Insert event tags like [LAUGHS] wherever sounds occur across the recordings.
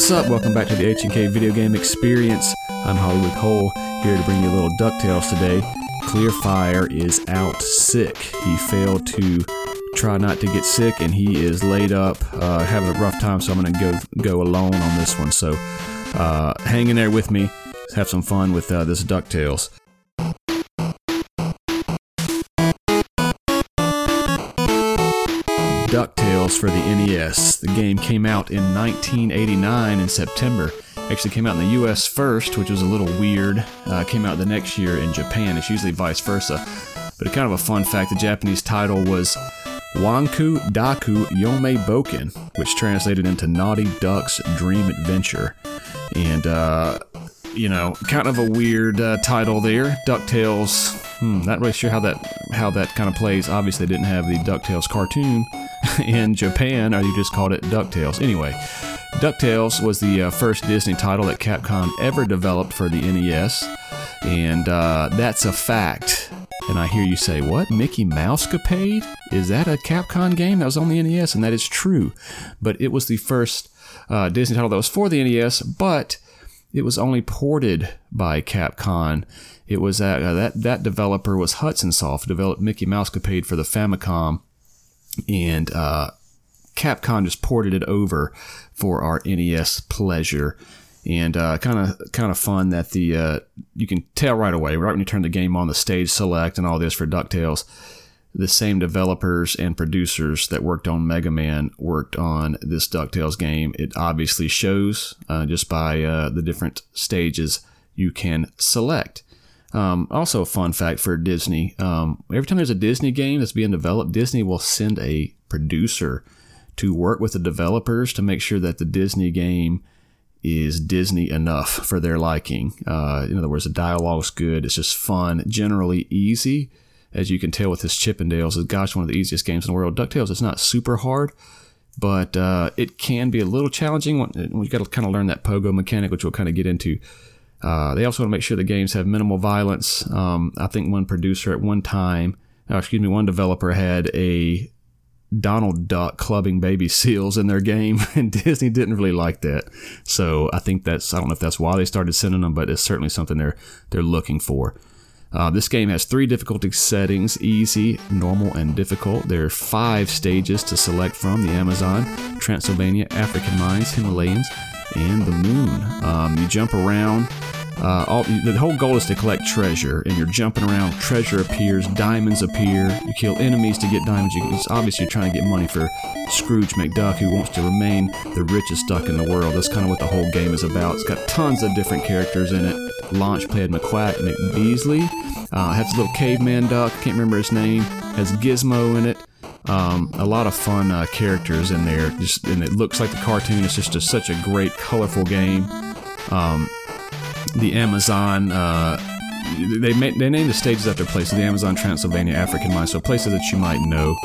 what's up? Welcome back to the H&K Video Game Experience. I'm Hollywood Cole, here to bring you a little DuckTales today. Clearfire is out sick. He failed to try not to get sick, and he is laid up, uh, having a rough time, so I'm going to go go alone on this one. So uh, hang in there with me. Have some fun with uh, this DuckTales. For the NES. The game came out in 1989 in September. Actually came out in the US first, which was a little weird. Uh, came out the next year in Japan. It's usually vice versa. But kind of a fun fact, the Japanese title was Wanku Daku Yome Boken, which translated into Naughty Duck's Dream Adventure. And, uh, you know, kind of a weird uh, title there. DuckTales. Hmm, not really sure how that how that kind of plays. Obviously, they didn't have the DuckTales cartoon [LAUGHS] in Japan, or you just called it DuckTales. Anyway, DuckTales was the uh, first Disney title that Capcom ever developed for the NES, and uh, that's a fact. And I hear you say, What? Mickey Mousecapade? Is that a Capcom game that was on the NES? And that is true. But it was the first uh, Disney title that was for the NES, but it was only ported by Capcom. It was uh, that that developer was Hudson Soft, developed Mickey Mousecapade for the Famicom, and uh, Capcom just ported it over for our NES pleasure. And kind of kind of fun that the uh, you can tell right away, right when you turn the game on, the stage select and all this for Ducktales. The same developers and producers that worked on Mega Man worked on this DuckTales game. It obviously shows uh, just by uh, the different stages you can select. Um, also, a fun fact for Disney um, every time there's a Disney game that's being developed, Disney will send a producer to work with the developers to make sure that the Disney game is Disney enough for their liking. Uh, in other words, the dialogue's good, it's just fun, generally easy. As you can tell with this Chip 'n Dale's, is gosh, one of the easiest games in the world. DuckTales is not super hard, but uh, it can be a little challenging. We've got to kind of learn that pogo mechanic, which we'll kind of get into uh, they also want to make sure the games have minimal violence. Um, I think one producer at one time, uh, excuse me, one developer had a Donald Duck clubbing baby [LAUGHS] seals in their game, [LAUGHS] and Disney didn't really like that. So I think that's I don't know if that's why they started sending them, but it's certainly something they're they're looking for. Uh, this game has three difficulty settings easy, normal, and difficult. There are five stages to select from the Amazon, Transylvania, African Mines, Himalayas, and the Moon. Um, you jump around. Uh, all, the whole goal is to collect treasure, and you're jumping around. Treasure appears, diamonds appear. You kill enemies to get diamonds. You, it's obviously you're trying to get money for Scrooge McDuck, who wants to remain the richest duck in the world. That's kind of what the whole game is about. It's got tons of different characters in it. Launchpad McQuack McBeasley uh, has a little caveman duck. Can't remember his name. Has Gizmo in it. Um, a lot of fun uh, characters in there, just and it looks like the cartoon. It's just a, such a great, colorful game. Um, the Amazon. Uh, they made, they named the stages after places. The Amazon, Transylvania, African Mine, so places that you might know.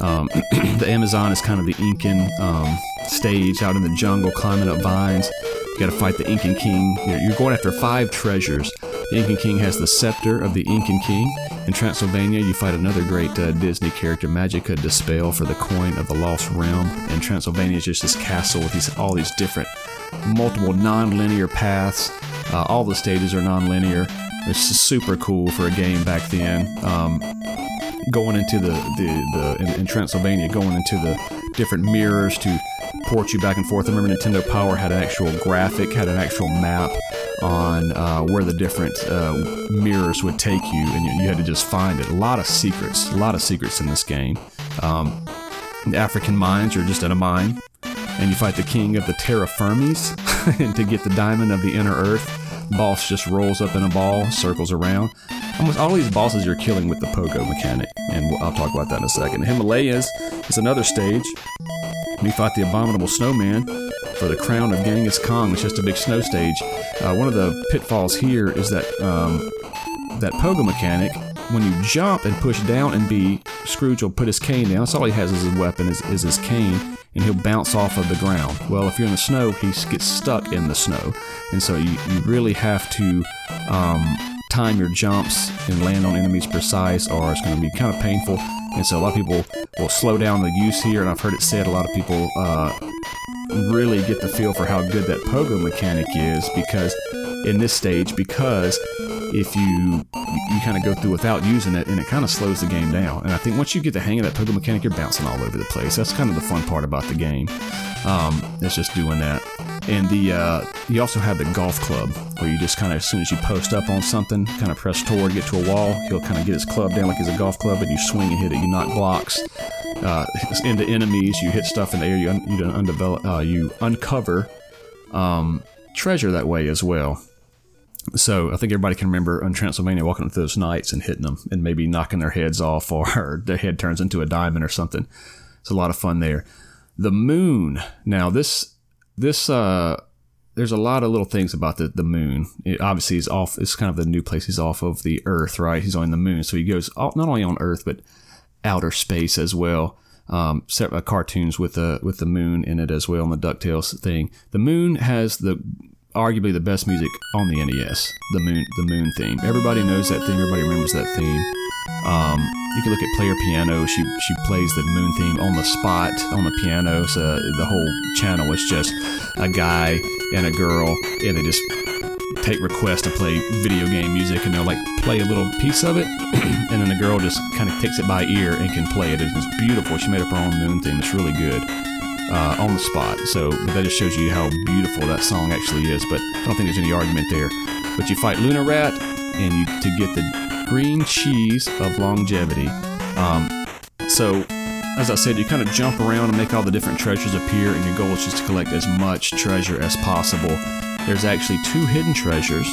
Um, [CLEARS THROAT] the Amazon is kind of the Incan um, stage out in the jungle, climbing up vines. You got to fight the Incan King. You're, going after five treasures. The Incan King has the scepter of the Incan King. In Transylvania, you fight another great uh, Disney character, Magica De Spell, for the coin of the Lost Realm. And Transylvania is just this castle with these all these different, multiple non-linear paths. Uh, all the stages are non-linear. It's super cool for a game back then. Um, going into the the, the in, in, Transylvania, going into the different mirrors to port you back and forth. I remember Nintendo Power had an actual graphic, had an actual map on uh, where the different uh, mirrors would take you, and you, you, had to just find it. A lot of secrets, a lot of secrets in this game. Um, the African mines, you're just in a mine, and you fight the king of the terra firmis, [LAUGHS] and to get the diamond of the inner earth, boss just rolls up in a ball, circles around. Almost all these bosses you're killing with the pogo mechanic, and I'll talk about that in a second. Himalayas is another stage. We fought the abominable snowman for the crown of Genghis Khan. It's just a big snow stage. Uh, one of the pitfalls here is that um, that pogo mechanic. When you jump and push down and B, Scrooge will put his cane down. That's all he has as his weapon is, is his cane, and he'll bounce off of the ground. Well, if you're in the snow, he gets stuck in the snow, and so you, you really have to um, time your jumps and land on enemies precise, or it's going to be kind of painful. And so a lot of people will slow down the use here, and I've heard it said a lot of people uh, really get the feel for how good that pogo mechanic is because in this stage because if you you kind of go through without using it and it kind of slows the game down. And i think once you get the hang of that pogo mechanic you're bouncing all over the place. That's kind of the fun part about the game. Um, it's just doing that. And the uh, you also have the golf club where you just kind of as soon as you post up on something kind of press toward get to a wall. He'll kind of get his club down like it's a golf club and you swing and hit it. You knock blocks uh, [LAUGHS] into enemies. You hit stuff in the air. You, un- you, undevelop, uh, you uncover um, treasure that way as well so I think everybody can remember on Transylvania walking up those knights and hitting them and maybe knocking their heads off or [LAUGHS] their head turns into a diamond or something. It's a lot of fun there. The moon. Now this this uh there's a lot of little things about the, the moon. It obviously, he's off. It's kind of the new place. He's off of the Earth, right? He's on the moon, so he goes not only on Earth but outer space as well. Um, set, uh, cartoons with the with the moon in it as well, on the Ducktales thing. The moon has the arguably the best music on the NES, the moon the moon theme. Everybody knows that theme. Everybody remembers that theme. Um, you can look at Player Piano. She she plays the moon theme on the spot on the piano. So the whole channel is just a guy and a girl, and they just take requests to play video game music, and they'll like play a little piece of it, [CLEARS THROAT] and then the girl just kind of takes it by ear and can play it. It's beautiful. She made up her own moon theme. It's really good uh, on the spot. So that just shows you how beautiful that song actually is. But I don't think there's any argument there. But you fight Luna Rat, and you to get the green cheese of longevity. Um, so as I said, you kind of jump around and make all the different treasures appear, and your goal is just to collect as much treasure as possible. There's actually two hidden treasures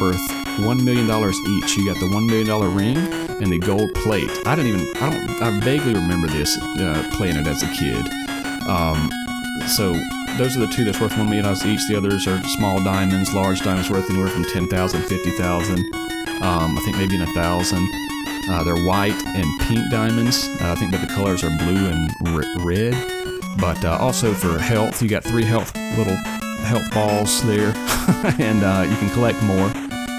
worth one million dollars each. You got the one million dollar ring and the gold plate. I don't even I don't I vaguely remember this uh, playing it as a kid. Um, so those are the two that's worth one million dollars each. The others are small diamonds, large diamonds worth anywhere from ten thousand, fifty thousand. Um, I think maybe in a thousand. Uh, they're white and pink diamonds. Uh, I think that the colors are blue and r- red. But uh, also for health, you got three health little health balls there, [LAUGHS] and uh, you can collect more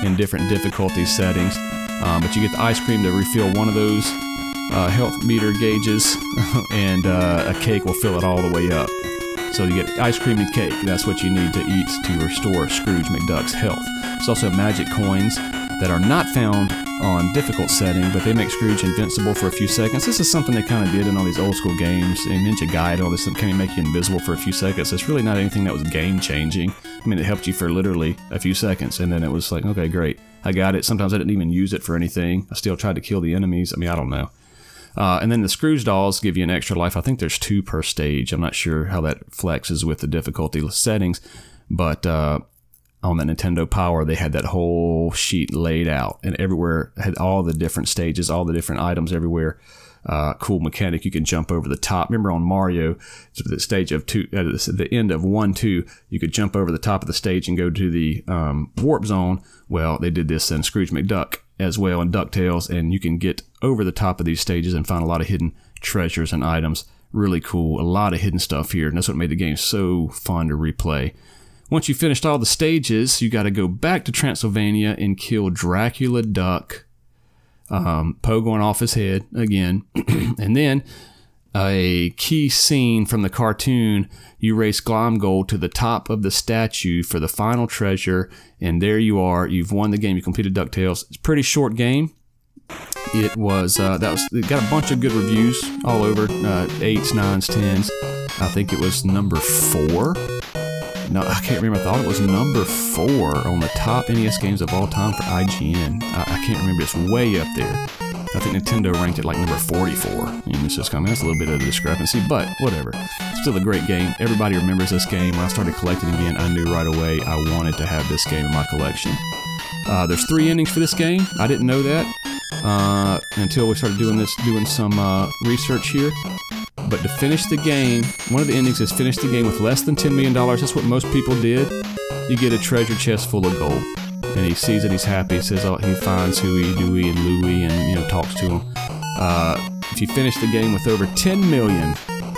in different difficulty settings. Um, but you get the ice cream to refill one of those uh, health meter gauges, [LAUGHS] and uh, a cake will fill it all the way up. So you get ice cream and cake. That's what you need to eat to restore Scrooge McDuck's health. There's also magic coins that are not found on difficult setting, but they make Scrooge invincible for a few seconds. This is something they kind of did in all these old school games. In Ninja Gaiden, all this kind of make you invisible for a few seconds. It's really not anything that was game changing. I mean, it helped you for literally a few seconds, and then it was like, okay, great, I got it. Sometimes I didn't even use it for anything. I still tried to kill the enemies. I mean, I don't know. Uh, and then the Scrooge dolls give you an extra life. I think there's two per stage. I'm not sure how that flexes with the difficulty settings, but uh, on that Nintendo Power, they had that whole sheet laid out, and everywhere had all the different stages, all the different items everywhere. Uh, cool mechanic. You can jump over the top. Remember on Mario, the stage of two, at the end of one, two, you could jump over the top of the stage and go to the um, warp zone. Well, they did this in Scrooge McDuck as well in DuckTales, and you can get over the top of these stages and find a lot of hidden treasures and items. Really cool. A lot of hidden stuff here, and that's what made the game so fun to replay. Once you finished all the stages, you got to go back to Transylvania and kill Dracula Duck um, Poe going off his head again, [CLEARS THROAT] and then a key scene from the cartoon. You race Glomgold to the top of the statue for the final treasure, and there you are. You've won the game. You completed Ducktales. It's a pretty short game. It was uh, that was it got a bunch of good reviews all over uh, eights, nines, tens. I think it was number four no, I can't remember. I thought it was number four on the top NES games of all time for IGN. I, I can't remember. It's way up there. I think Nintendo ranked it like number 44. I mean, it's just kind of, that's a little bit of a discrepancy, but whatever. Still a great game. Everybody remembers this game. When I started collecting again, I knew right away I wanted to have this game in my collection. Uh, there's three endings for this game. I didn't know that uh, until we started doing this, doing some uh, research here. But to finish the game, one of the endings is finish the game with less than $10 million. That's what most people did. You get a treasure chest full of gold. And he sees it, he's happy. He says oh, he finds Huey, Dewey, and Louie and, you know, talks to him. Uh, if you finish the game with over 10 million,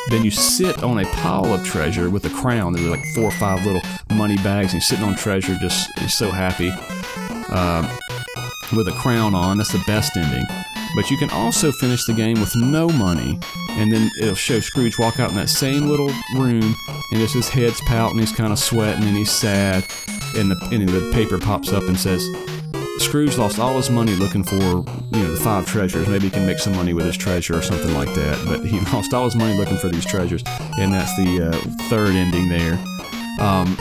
then you sit on a pile of treasure with a crown. There's like four or five little money bags, and you're sitting on treasure, just so happy, uh, with a crown on. That's the best ending. But you can also finish the game with no money, and then it'll show Scrooge walk out in that same little room, and just his head's pouting, he's kind of sweating, and he's sad, and the, and the paper pops up and says, Scrooge lost all his money looking for, you know, the five treasures. Maybe he can make some money with his treasure or something like that. But he [LAUGHS] lost all his money looking for these treasures, and that's the uh, third ending there. Um,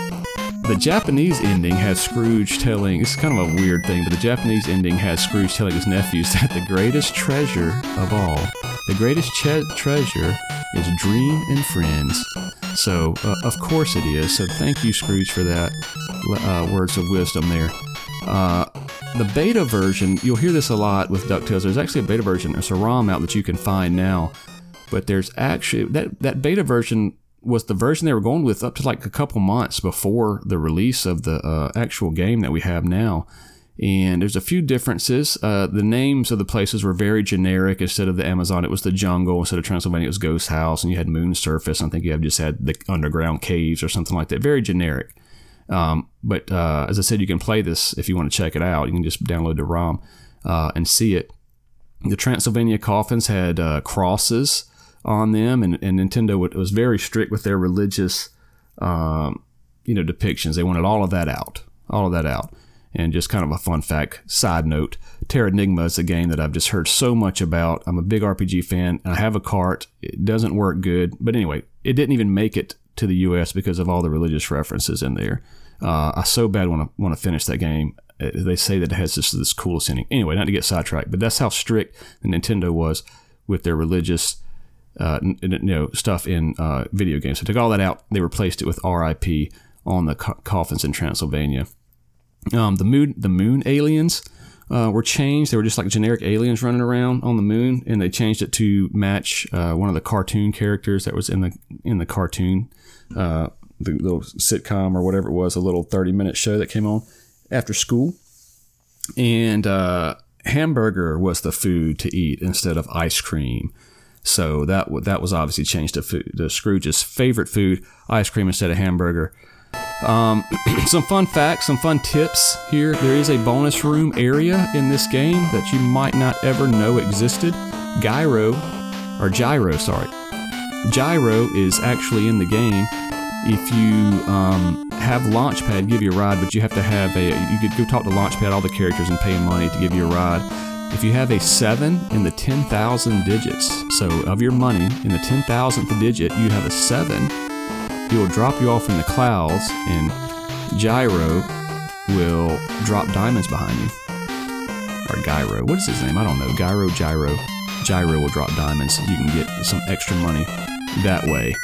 the Japanese ending has Scrooge telling, it's kind of a weird thing, but the Japanese ending has Scrooge telling his nephews [LAUGHS] that the greatest treasure of all, the greatest che- treasure is dream and friends. So, uh, of course it is. So, thank you, Scrooge, for that uh, words of wisdom there. Uh, the beta version, you'll hear this a lot with DuckTales. There's actually a beta version. There's a ROM out that you can find now, but there's actually that that beta version was the version they were going with up to like a couple months before the release of the uh, actual game that we have now. And there's a few differences. Uh, the names of the places were very generic. Instead of the Amazon, it was the jungle. Instead of Transylvania, it was Ghost House, and you had Moon Surface. I think you have just had the underground caves or something like that. Very generic. Um, but uh, as I said, you can play this if you want to check it out. You can just download the ROM uh, and see it. The Transylvania coffins had uh, crosses on them, and, and Nintendo was very strict with their religious, um, you know, depictions. They wanted all of that out, all of that out. And just kind of a fun fact, side note, Terranigma is a game that I've just heard so much about. I'm a big RPG fan. and I have a cart. It doesn't work good, but anyway, it didn't even make it to the U.S. because of all the religious references in there. Uh, I so bad want to want to finish that game. Uh, they say that it has this this coolest ending. Anyway, not to get sidetracked, but that's how strict Nintendo was with their religious uh, you know stuff in uh, video games. So took all that out. They replaced it with RIP on the co- coffins in Transylvania. Um, the moon the moon aliens uh, were changed. They were just like generic aliens running around on the moon, and they changed it to match uh, one of the cartoon characters that was in the in the cartoon, uh, the little sitcom or whatever it was, a little thirty minute show that came on after school. And uh, hamburger was the food to eat instead of ice cream. So that that was obviously changed to food, Scrooge's favorite food, ice cream instead of hamburger. Um, [CLEARS THROAT] some fun facts, some fun tips here. There is a bonus room area in this game that you might not ever know existed. Gyro, or Gyro, sorry. Gyro is actually in the game. If you um, have Launchpad give you a ride, but you have to have a, you could go talk to Launchpad, all the characters, and pay money to give you a ride if you have a 7 in the 10,000 digits, so of your money in the 10,000th digit, you have a 7, he will drop you off in the clouds and Gyro will drop diamonds behind you. Or Gyro. What is his name? I don't know. Gyro, Gyro. Gyro will drop diamonds. You can get some extra money that way.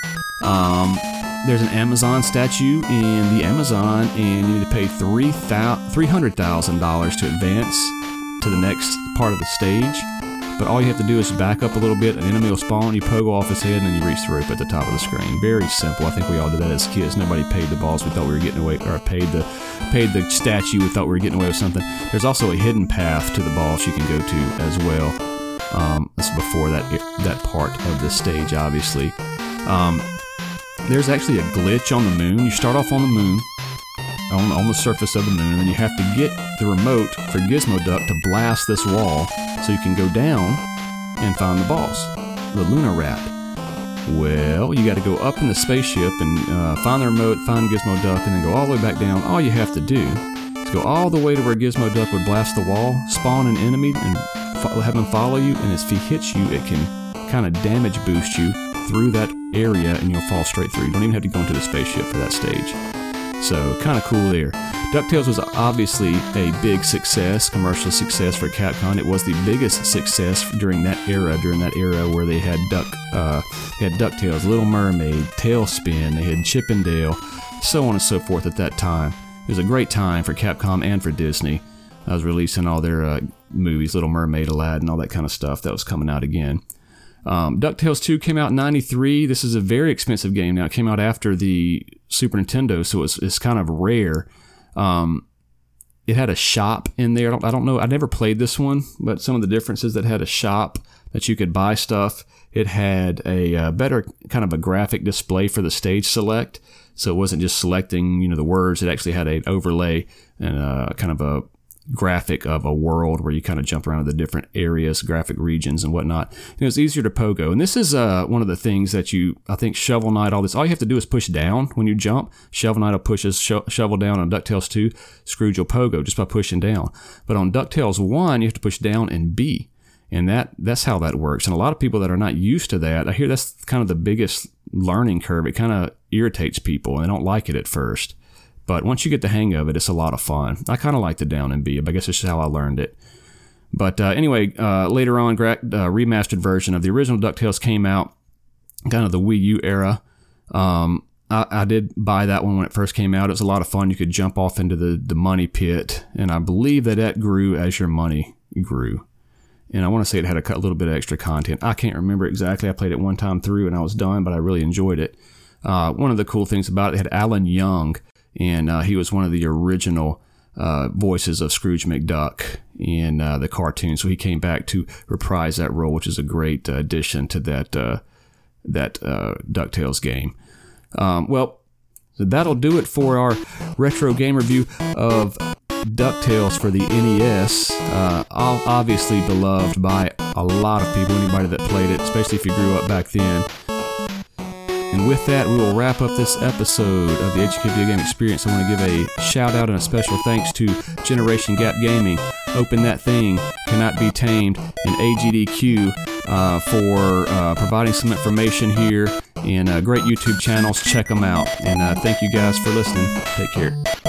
Um, there's an Amazon statue in the Amazon, and you need to pay $300,000 to advance to the next part of the stage. But all you have to do is back up a little bit, an enemy will spawn, you pogo off his head, and then you reach the rope at the top of the screen. Very simple. I think we all did that as kids. Nobody paid the balls. We thought we were getting away, or paid the paid the statue. We thought we were getting away with something. There's also a hidden path to the boss you can go to as well. Um, that's before that that part of the stage, obviously. Um, there's actually a glitch on the moon. You start off on the moon, on, on the surface of the moon, and then you have to get the remote for Gizmo Duck to blast this wall so you can go down and find the boss, the Luna Rat. Well, you got to go up in the spaceship and uh, find the remote, find Gizmo Duck, and then go all the way back down. All you have to do is go all the way to where Gizmo Duck would blast the wall, spawn an enemy, and have him follow you. And if he hits you, it can kind of damage boost you through that area, and you'll fall straight through. You don't even have to go into the spaceship for that stage. So, kind of cool there. DuckTales was obviously a big success, commercial success for Capcom. It was the biggest success during that era, during that era where they had Duck, uh, they had DuckTales, Little Mermaid, TaleSpin, they had Chip 'n Dale, so on and so forth at that time. It was a great time for Capcom and for Disney. I was releasing all their uh, movies, Little Mermaid, Aladdin, all that kind of stuff that was coming out again. Um, DuckTales 2 came out in 93. This is a very expensive game now. It came out after the Super Nintendo, so it's, it's kind of rare. Um, it had a shop in there. I don't, I don't, know. I never played this one, but some of the differences that had a shop that you could buy stuff. It had a, uh, better kind of a graphic display for the stage select, so it wasn't just selecting you know the words. It actually had an overlay and uh, kind of a graphic of a world where you kind of jump around to the different areas, graphic regions, and whatnot. You know, it's easier to pogo, and this is uh, one of the things that you, I think, Shovel Knight, all this, all you have to do is push down when you jump. Shovel Knight will push his sho- shovel down on Ducktales 2. Scrooge will pogo just by pushing down. But on Ducktales 1, you have to push down and B. And that that's how that works. And a lot of people that are not used to that, I hear that's kind of the biggest learning curve. It kind of irritates people and they don't like it at first. But once you get the hang of it, it's a lot of fun. I kind of like the down and B, but I guess it's just how I learned it. But uh, anyway, uh, later on, gra- uh, remastered version of the original DuckTales came out, kind of the Wii U era. Um, I, I, did buy that one when it first came out. It was a lot of fun. You could jump off into the, the money pit, and I believe that that grew as your money grew. And I want to say it had a, little bit of extra content. I can't remember exactly. I played it one time through and I was done, but I really enjoyed it. Uh, one of the cool things about it, it had Alan Young and uh, he was one of the original uh, voices of Scrooge McDuck in uh, the cartoon. So he came back to reprise that role, which is a great uh, addition to that uh, that uh, Ducktales game. Um, well, that'll do it for our retro game review of DuckTales for the NES. obviously beloved by a lot of people, anybody that played it, especially if you grew up back then. And with that, we will wrap up this episode of the HK Video Game Experience. I want to give a shout out and a special thanks to Generation Gap Gaming, Open That Thing, Cannot Be Tamed, and AGDQ uh, for uh, providing some information here and uh, great YouTube channels. Check them out. And uh, thank you guys for listening. Take care.